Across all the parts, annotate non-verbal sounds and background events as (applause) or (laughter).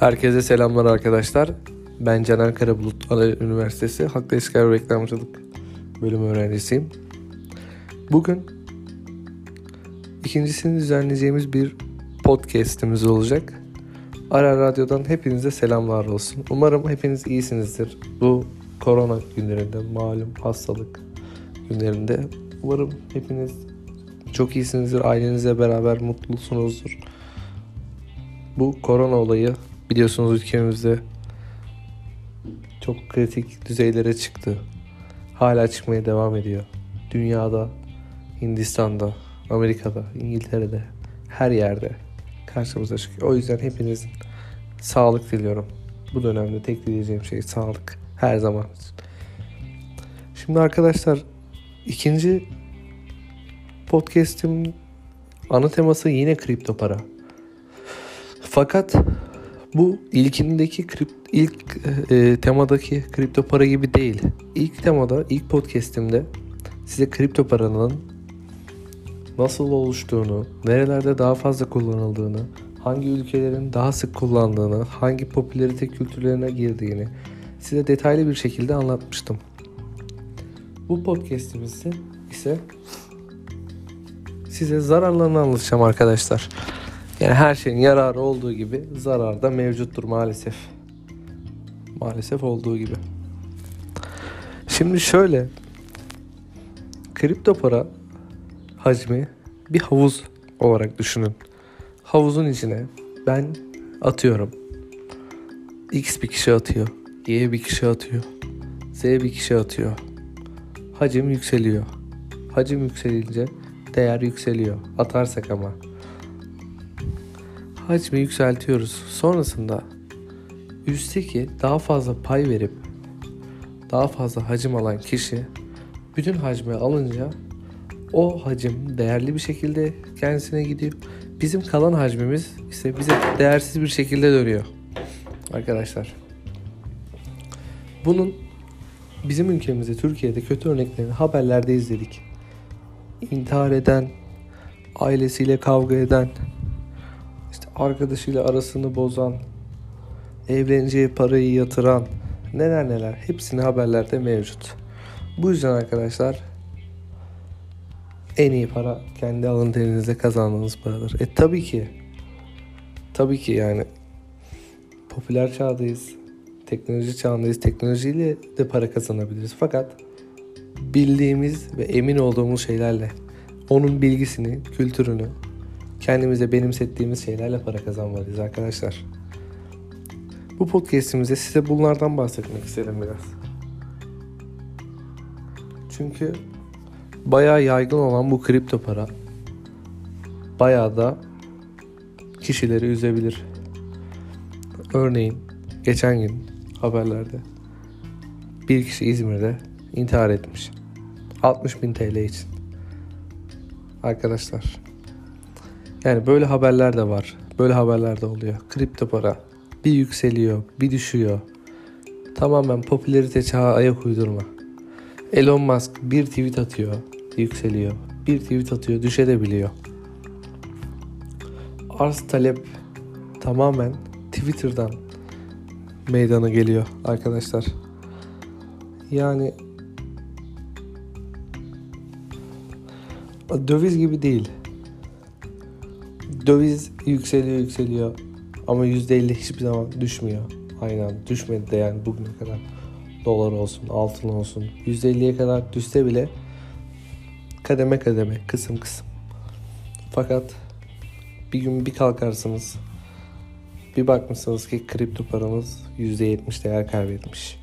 Herkese selamlar arkadaşlar. Ben Caner Karabulut Ana Üniversitesi Halk ve Reklamcılık bölümü öğrencisiyim. Bugün ikincisini düzenleyeceğimiz bir podcast'imiz olacak. Ara Radyo'dan hepinize selamlar olsun. Umarım hepiniz iyisinizdir. Bu korona günlerinde, malum hastalık günlerinde. Umarım hepiniz çok iyisinizdir. Ailenizle beraber mutlusunuzdur. Bu korona olayı biliyorsunuz ülkemizde çok kritik düzeylere çıktı. Hala çıkmaya devam ediyor. Dünyada, Hindistan'da, Amerika'da, İngiltere'de, her yerde karşımıza çıkıyor. O yüzden hepinizin sağlık diliyorum. Bu dönemde tek dileyeceğim şey sağlık. Her zaman. Şimdi arkadaşlar ikinci podcast'im ana teması yine kripto para. Fakat bu ilkindeki kript, ilk e, temadaki kripto para gibi değil. İlk temada, ilk podcast'imde size kripto paranın nasıl oluştuğunu, nerelerde daha fazla kullanıldığını, hangi ülkelerin daha sık kullandığını, hangi popülerite kültürlerine girdiğini size detaylı bir şekilde anlatmıştım. Bu podcast'imizde ise size zararlarını anlatacağım arkadaşlar. Yani her şeyin yararı olduğu gibi zarar da mevcuttur maalesef. Maalesef olduğu gibi. Şimdi şöyle kripto para hacmi bir havuz olarak düşünün. Havuzun içine ben atıyorum. X bir kişi atıyor. Y bir kişi atıyor. Z bir kişi atıyor. Hacim yükseliyor. Hacim yükselince değer yükseliyor. Atarsak ama hacmi yükseltiyoruz. Sonrasında üstteki daha fazla pay verip daha fazla hacim alan kişi bütün hacmi alınca o hacim değerli bir şekilde kendisine gidiyor. Bizim kalan hacmimiz ise bize değersiz bir şekilde dönüyor. Arkadaşlar. Bunun bizim ülkemizde Türkiye'de kötü örneklerini haberlerde izledik. İntihar eden, ailesiyle kavga eden, arkadaşıyla arasını bozan, evleneceği parayı yatıran, neler neler hepsini haberlerde mevcut. Bu yüzden arkadaşlar en iyi para kendi alın terinizde kazandığınız paradır. E tabii ki tabii ki yani popüler çağdayız. Teknoloji çağındayız. Teknolojiyle de para kazanabiliriz. Fakat bildiğimiz ve emin olduğumuz şeylerle onun bilgisini, kültürünü kendimize benimsettiğimiz şeylerle para kazanmalıyız arkadaşlar. Bu podcastimizde size bunlardan bahsetmek istedim biraz. Çünkü bayağı yaygın olan bu kripto para bayağı da kişileri üzebilir. Örneğin geçen gün haberlerde bir kişi İzmir'de intihar etmiş. 60 bin TL için. Arkadaşlar. Yani böyle haberler de var. Böyle haberler de oluyor. Kripto para bir yükseliyor, bir düşüyor. Tamamen popülerite çağı ayak uydurma. Elon Musk bir tweet atıyor, yükseliyor. Bir tweet atıyor, düşebiliyor. Arz talep tamamen Twitter'dan meydana geliyor arkadaşlar. Yani döviz gibi değil. Döviz yükseliyor yükseliyor ama %50 hiçbir zaman düşmüyor. Aynen düşmedi de yani bugüne kadar dolar olsun, altın olsun %50'ye kadar düşse bile kademe kademe, kısım kısım. Fakat bir gün bir kalkarsınız bir bakmışsınız ki kripto paramız %70 değer kaybetmiş.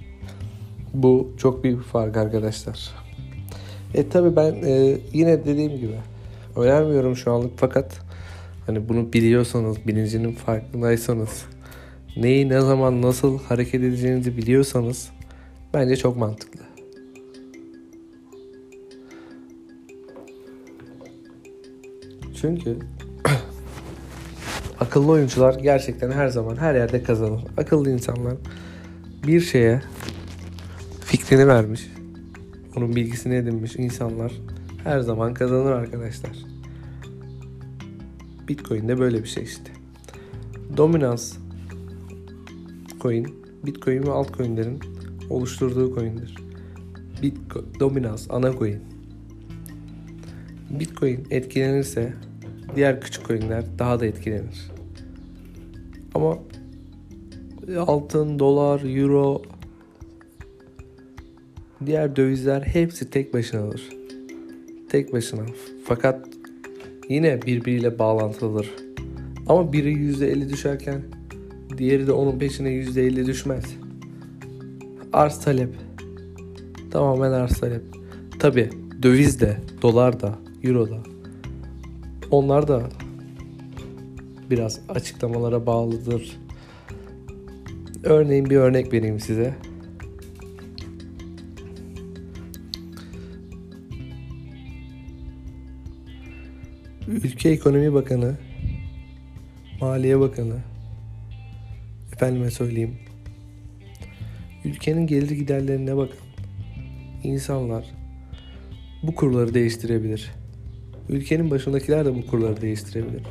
Bu çok büyük bir fark arkadaşlar. E tabi ben e, yine dediğim gibi önermiyorum şu anlık fakat hani bunu biliyorsanız, bilincinin farkındaysanız, neyi ne zaman nasıl hareket edeceğinizi biliyorsanız bence çok mantıklı. Çünkü (clears throat) akıllı oyuncular gerçekten her zaman her yerde kazanır. Akıllı insanlar bir şeye fikrini vermiş, onun bilgisini edinmiş insanlar her zaman kazanır arkadaşlar. Bitcoin de böyle bir şey işte. Dominans Bitcoin, Bitcoin ve altcoin'lerin oluşturduğu coin'dir. Bitcoin, Dominance, ana coin. Bitcoin etkilenirse diğer küçük coin'ler daha da etkilenir. Ama altın, dolar, euro, diğer dövizler hepsi tek başınadır. Tek başına. Fakat yine birbiriyle bağlantılıdır. Ama biri %50 düşerken diğeri de onun peşine %50 düşmez. Arz talep. Tamamen arz talep. Tabi döviz de, dolar da, euro da. Onlar da biraz açıklamalara bağlıdır. Örneğin bir örnek vereyim size. Ülke Ekonomi Bakanı, Maliye Bakanı, efendime söyleyeyim, ülkenin gelir giderlerine bakın. İnsanlar bu kurları değiştirebilir. Ülkenin başındakiler de bu kurları değiştirebilir.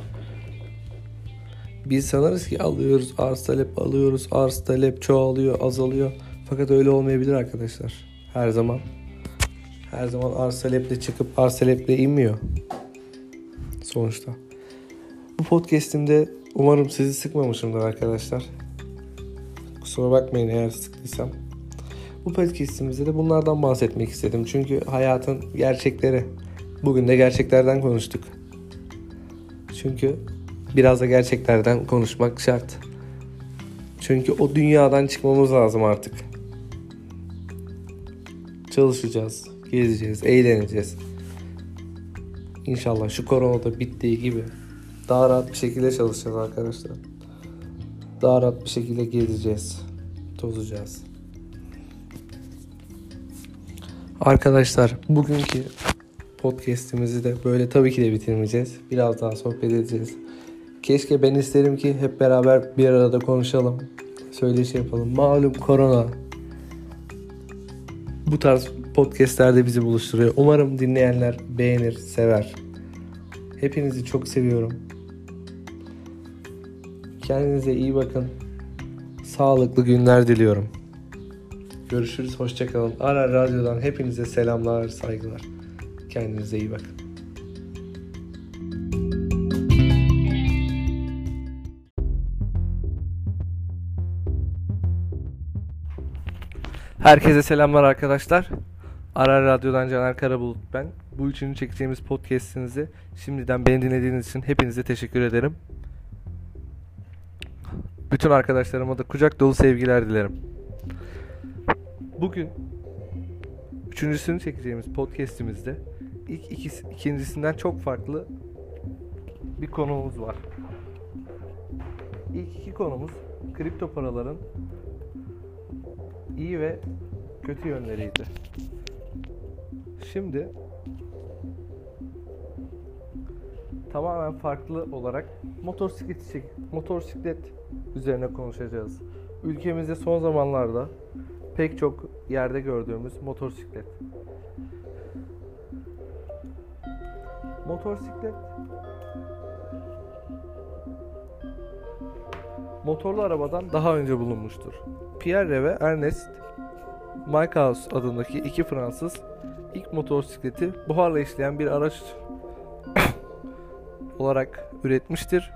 Biz sanırız ki alıyoruz, arz talep alıyoruz, arz talep çoğalıyor, azalıyor. Fakat öyle olmayabilir arkadaşlar. Her zaman. Her zaman arz taleple çıkıp arz taleple inmiyor. Sonuçta. Bu podcastimde umarım sizi sıkmamışımdır arkadaşlar. Kusura bakmayın eğer sıktıysam. Bu podcastimizde de bunlardan bahsetmek istedim. Çünkü hayatın gerçekleri. Bugün de gerçeklerden konuştuk. Çünkü biraz da gerçeklerden konuşmak şart. Çünkü o dünyadan çıkmamız lazım artık. Çalışacağız, gezeceğiz, eğleneceğiz. İnşallah şu korona da bittiği gibi daha rahat bir şekilde çalışacağız arkadaşlar. Daha rahat bir şekilde gezeceğiz, tozacağız. Arkadaşlar bugünkü podcast'imizi de böyle tabii ki de bitirmeyeceğiz. Biraz daha sohbet edeceğiz. Keşke ben isterim ki hep beraber bir arada konuşalım. Söyleşi yapalım. Malum korona. Bu tarz podcastlerde bizi buluşturuyor. Umarım dinleyenler beğenir, sever. Hepinizi çok seviyorum. Kendinize iyi bakın. Sağlıklı günler diliyorum. Görüşürüz, hoşçakalın. Ara Radyo'dan hepinize selamlar, saygılar. Kendinize iyi bakın. Herkese selamlar arkadaşlar. Ara Radyo'dan Caner Karabulut ben. Bu üçüncü çekeceğimiz podcast'inizi şimdiden beni dinlediğiniz için hepinize teşekkür ederim. Bütün arkadaşlarıma da kucak dolu sevgiler dilerim. Bugün üçüncüsünü çekeceğimiz podcast'imizde ilk ikisi, ikincisinden çok farklı bir konumuz var. İlk iki konumuz kripto paraların iyi ve kötü yönleriydi. Şimdi tamamen farklı olarak motosiklet motosiklet üzerine konuşacağız. Ülkemizde son zamanlarda pek çok yerde gördüğümüz motosiklet. Motosiklet motorlu arabadan daha önce bulunmuştur. Pierre ve Ernest Michaus adındaki iki Fransız ilk motosikleti buharla işleyen bir araç (coughs) olarak üretmiştir.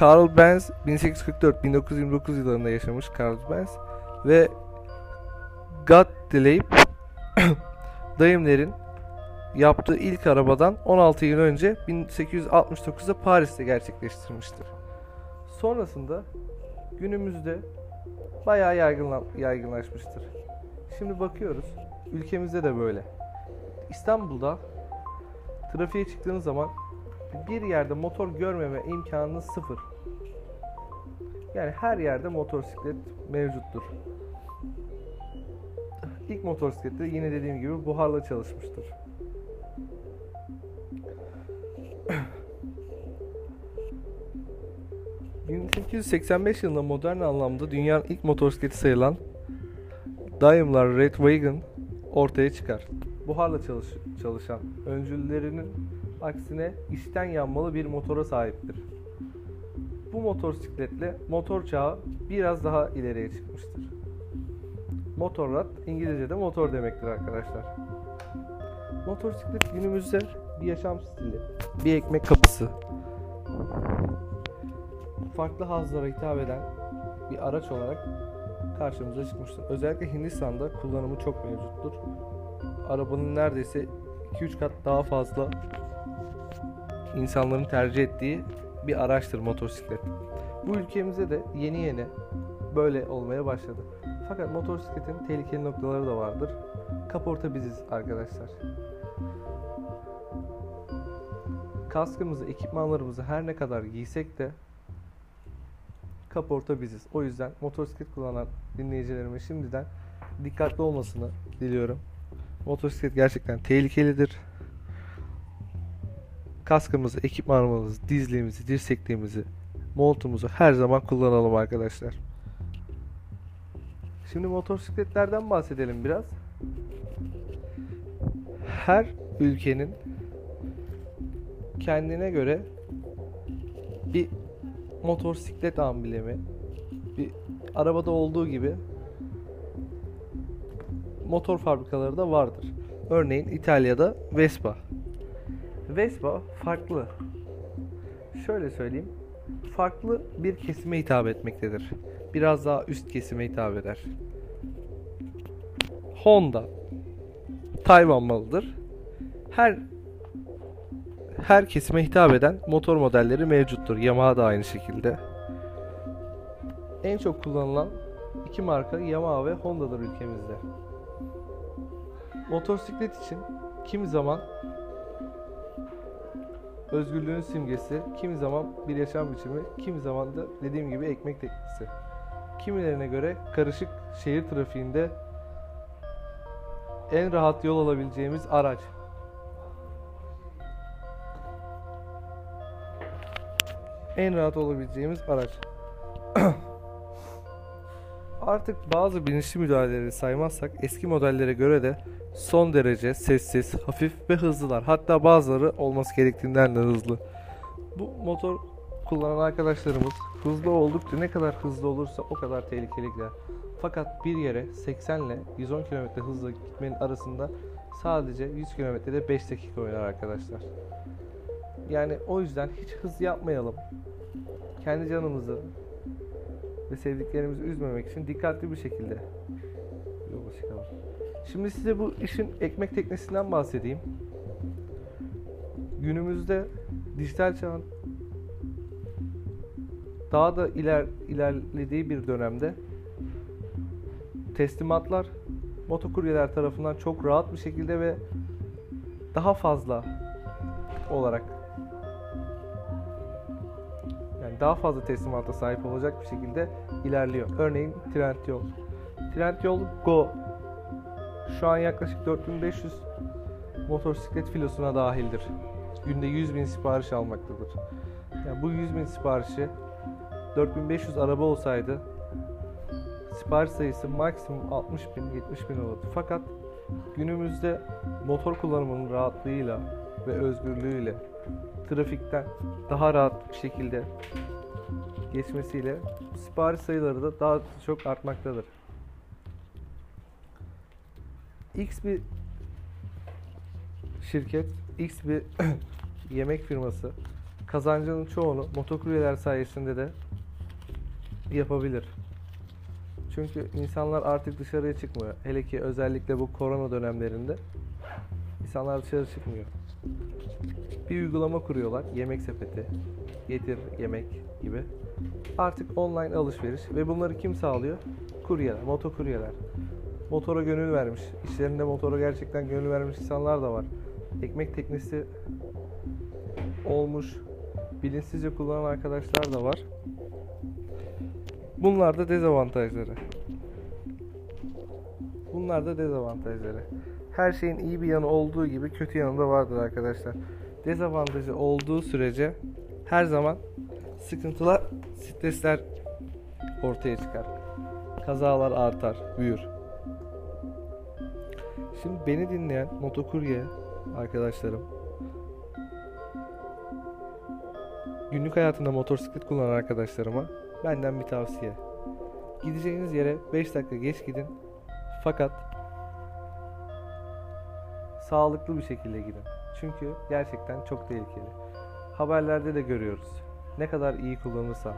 Carl Benz 1844-1929 yıllarında yaşamış Carl Benz ve Gottlieb (coughs) Daimler'in yaptığı ilk arabadan 16 yıl önce 1869'da Paris'te gerçekleştirmiştir. Sonrasında günümüzde bayağı yaygınla, yaygınlaşmıştır. Şimdi bakıyoruz. Ülkemizde de böyle. İstanbul'da trafiğe çıktığınız zaman bir yerde motor görmeme imkanınız sıfır. Yani her yerde motosiklet mevcuttur. İlk motosikletler yine dediğim gibi buharla çalışmıştır. (clears throat) 1885 yılında modern anlamda dünyanın ilk motosikleti sayılan Daimler Red Wagon ortaya çıkar. Buharla çalış çalışan öncüllerinin aksine içten yanmalı bir motora sahiptir. bu motosikletle motor çağı biraz daha ileriye çıkmıştır. Motorrad İngilizce'de motor demektir arkadaşlar. Motosiklet günümüzde bir yaşam stili, bir ekmek kapısı, farklı hazlara hitap eden bir araç olarak karşımıza çıkmıştır. Özellikle Hindistan'da kullanımı çok mevcuttur. Arabanın neredeyse 2-3 kat daha fazla insanların tercih ettiği bir araçtır motosiklet. Bu ülkemize de yeni yeni böyle olmaya başladı. Fakat motosikletin tehlikeli noktaları da vardır. Kaporta biziz arkadaşlar. Kaskımızı, ekipmanlarımızı her ne kadar giysek de kaporta biziz. O yüzden motosiklet kullanan dinleyicilerime şimdiden dikkatli olmasını diliyorum. Motosiklet gerçekten tehlikelidir. Kaskımızı, ekipmanımızı, dizliğimizi, dirsekliğimizi, montumuzu her zaman kullanalım arkadaşlar. Şimdi motosikletlerden bahsedelim biraz. Her ülkenin kendine göre bir motosiklet amblemi, bir arabada olduğu gibi motor fabrikaları da vardır. Örneğin İtalya'da Vespa. Vespa farklı. Şöyle söyleyeyim. Farklı bir kesime hitap etmektedir. Biraz daha üst kesime hitap eder. Honda Tayvan malıdır. Her her kesime hitap eden motor modelleri mevcuttur. Yamaha da aynı şekilde. En çok kullanılan iki marka Yamaha ve Honda'dır ülkemizde. Motosiklet için kimi zaman özgürlüğün simgesi, kimi zaman bir yaşam biçimi, kimi zaman da dediğim gibi ekmek teknisi. Kimilerine göre karışık şehir trafiğinde en rahat yol alabileceğimiz araç. En rahat olabileceğimiz araç. (clears throat) Artık bazı bilinçli müdahaleleri saymazsak eski modellere göre de son derece sessiz, hafif ve hızlılar. Hatta bazıları olması gerektiğinden de hızlı. Bu motor kullanan arkadaşlarımız hızlı oldukça ne kadar hızlı olursa o kadar tehlikeli gider. Fakat bir yere 80 ile 110 km hızla gitmenin arasında sadece 100 km'de 5 dakika oynar arkadaşlar. Yani o yüzden hiç hız yapmayalım. Kendi canımızı ve sevdiklerimizi üzmemek için dikkatli bir şekilde yola çıkalım. Şimdi size bu işin ekmek teknesinden bahsedeyim. Günümüzde dijital çağın daha da iler, ilerlediği bir dönemde teslimatlar motokuryeler tarafından çok rahat bir şekilde ve daha fazla olarak daha fazla teslimata sahip olacak bir şekilde ilerliyor. Örneğin Trendyol. Trendyol Go şu an yaklaşık 4500 motosiklet filosuna dahildir. Günde 100 bin sipariş almaktadır. Yani bu 100 bin siparişi 4500 araba olsaydı sipariş sayısı maksimum 60 bin 70 bin olurdu. Fakat günümüzde motor kullanımının rahatlığıyla ve özgürlüğüyle trafikten daha rahat bir şekilde geçmesiyle sipariş sayıları da daha çok artmaktadır. X bir şirket, X bir (clears throat) yemek firması kazancının çoğunu motokuryeler sayesinde de yapabilir. Çünkü insanlar artık dışarıya çıkmıyor. Hele ki özellikle bu korona dönemlerinde insanlar dışarı çıkmıyor. Bir uygulama kuruyorlar. Yemek sepeti, getir yemek gibi. Artık online alışveriş ve bunları kim sağlıyor? Kuryeler, motokuryeler. Motora gönül vermiş, işlerinde motora gerçekten gönül vermiş insanlar da var. Ekmek teknesi olmuş, bilinçsizce kullanan arkadaşlar da var. Bunlar da dezavantajları. Bunlar da dezavantajları. Her şeyin iyi bir yanı olduğu gibi kötü yanı da vardır arkadaşlar. Dezavantajı olduğu sürece her zaman sıkıntılar, stresler ortaya çıkar. Kazalar artar, büyür. Şimdi beni dinleyen motokurye arkadaşlarım Günlük hayatında motosiklet kullanan arkadaşlarıma benden bir tavsiye. Gideceğiniz yere 5 dakika geç gidin. Fakat sağlıklı bir şekilde gidin. Çünkü gerçekten çok tehlikeli. Haberlerde de görüyoruz. Ne kadar iyi kullanırsan,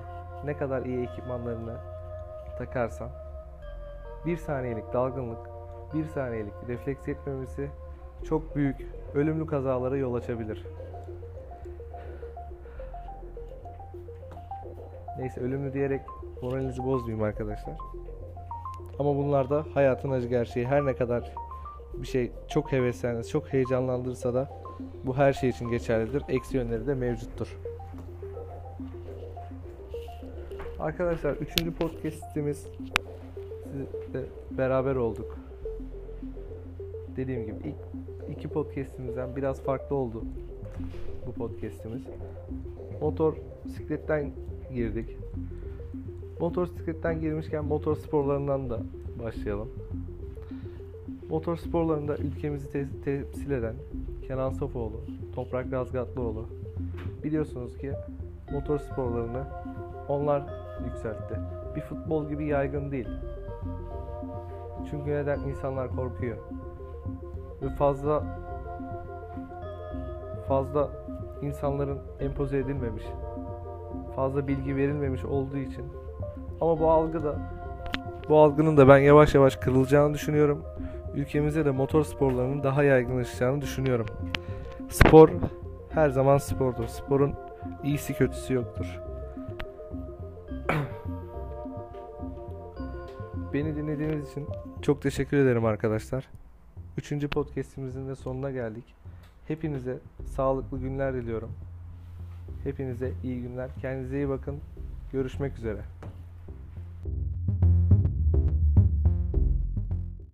ne kadar iyi ekipmanlarını takarsan bir saniyelik dalgınlık, bir saniyelik refleks yetmemesi çok büyük ölümlü kazalara yol açabilir. Neyse ölümlü diyerek moralinizi bozmayayım arkadaşlar. Ama bunlar da hayatın acı gerçeği. Her ne kadar bir şey çok hevesleniriz, çok heyecanlandırsa da bu her şey için geçerlidir. Eksi yönleri de mevcuttur. Arkadaşlar 3. podcast'imiz sizle beraber olduk. Dediğim gibi ilk iki podcast'imizden biraz farklı oldu bu podcast'imiz. Motor sikletten girdik. Motor sikletten girmişken motor sporlarından da başlayalım. Motor sporlarında ülkemizi te- temsil eden Kenan Sofoğlu, Toprak Razgatlıoğlu biliyorsunuz ki motor sporlarını onlar yükseltti. Bir futbol gibi yaygın değil. Çünkü neden insanlar korkuyor. Ve fazla fazla insanların empoze edilmemiş. Fazla bilgi verilmemiş olduğu için. Ama bu algı da bu algının da ben yavaş yavaş kırılacağını düşünüyorum. Ülkemizde de motor sporlarının daha yaygınlaşacağını düşünüyorum. Spor her zaman spordur. Sporun iyisi kötüsü yoktur. Beni dinlediğiniz için çok teşekkür ederim arkadaşlar. Üçüncü podcastimizin de sonuna geldik. Hepinize sağlıklı günler diliyorum. Hepinize iyi günler. Kendinize iyi bakın. Görüşmek üzere.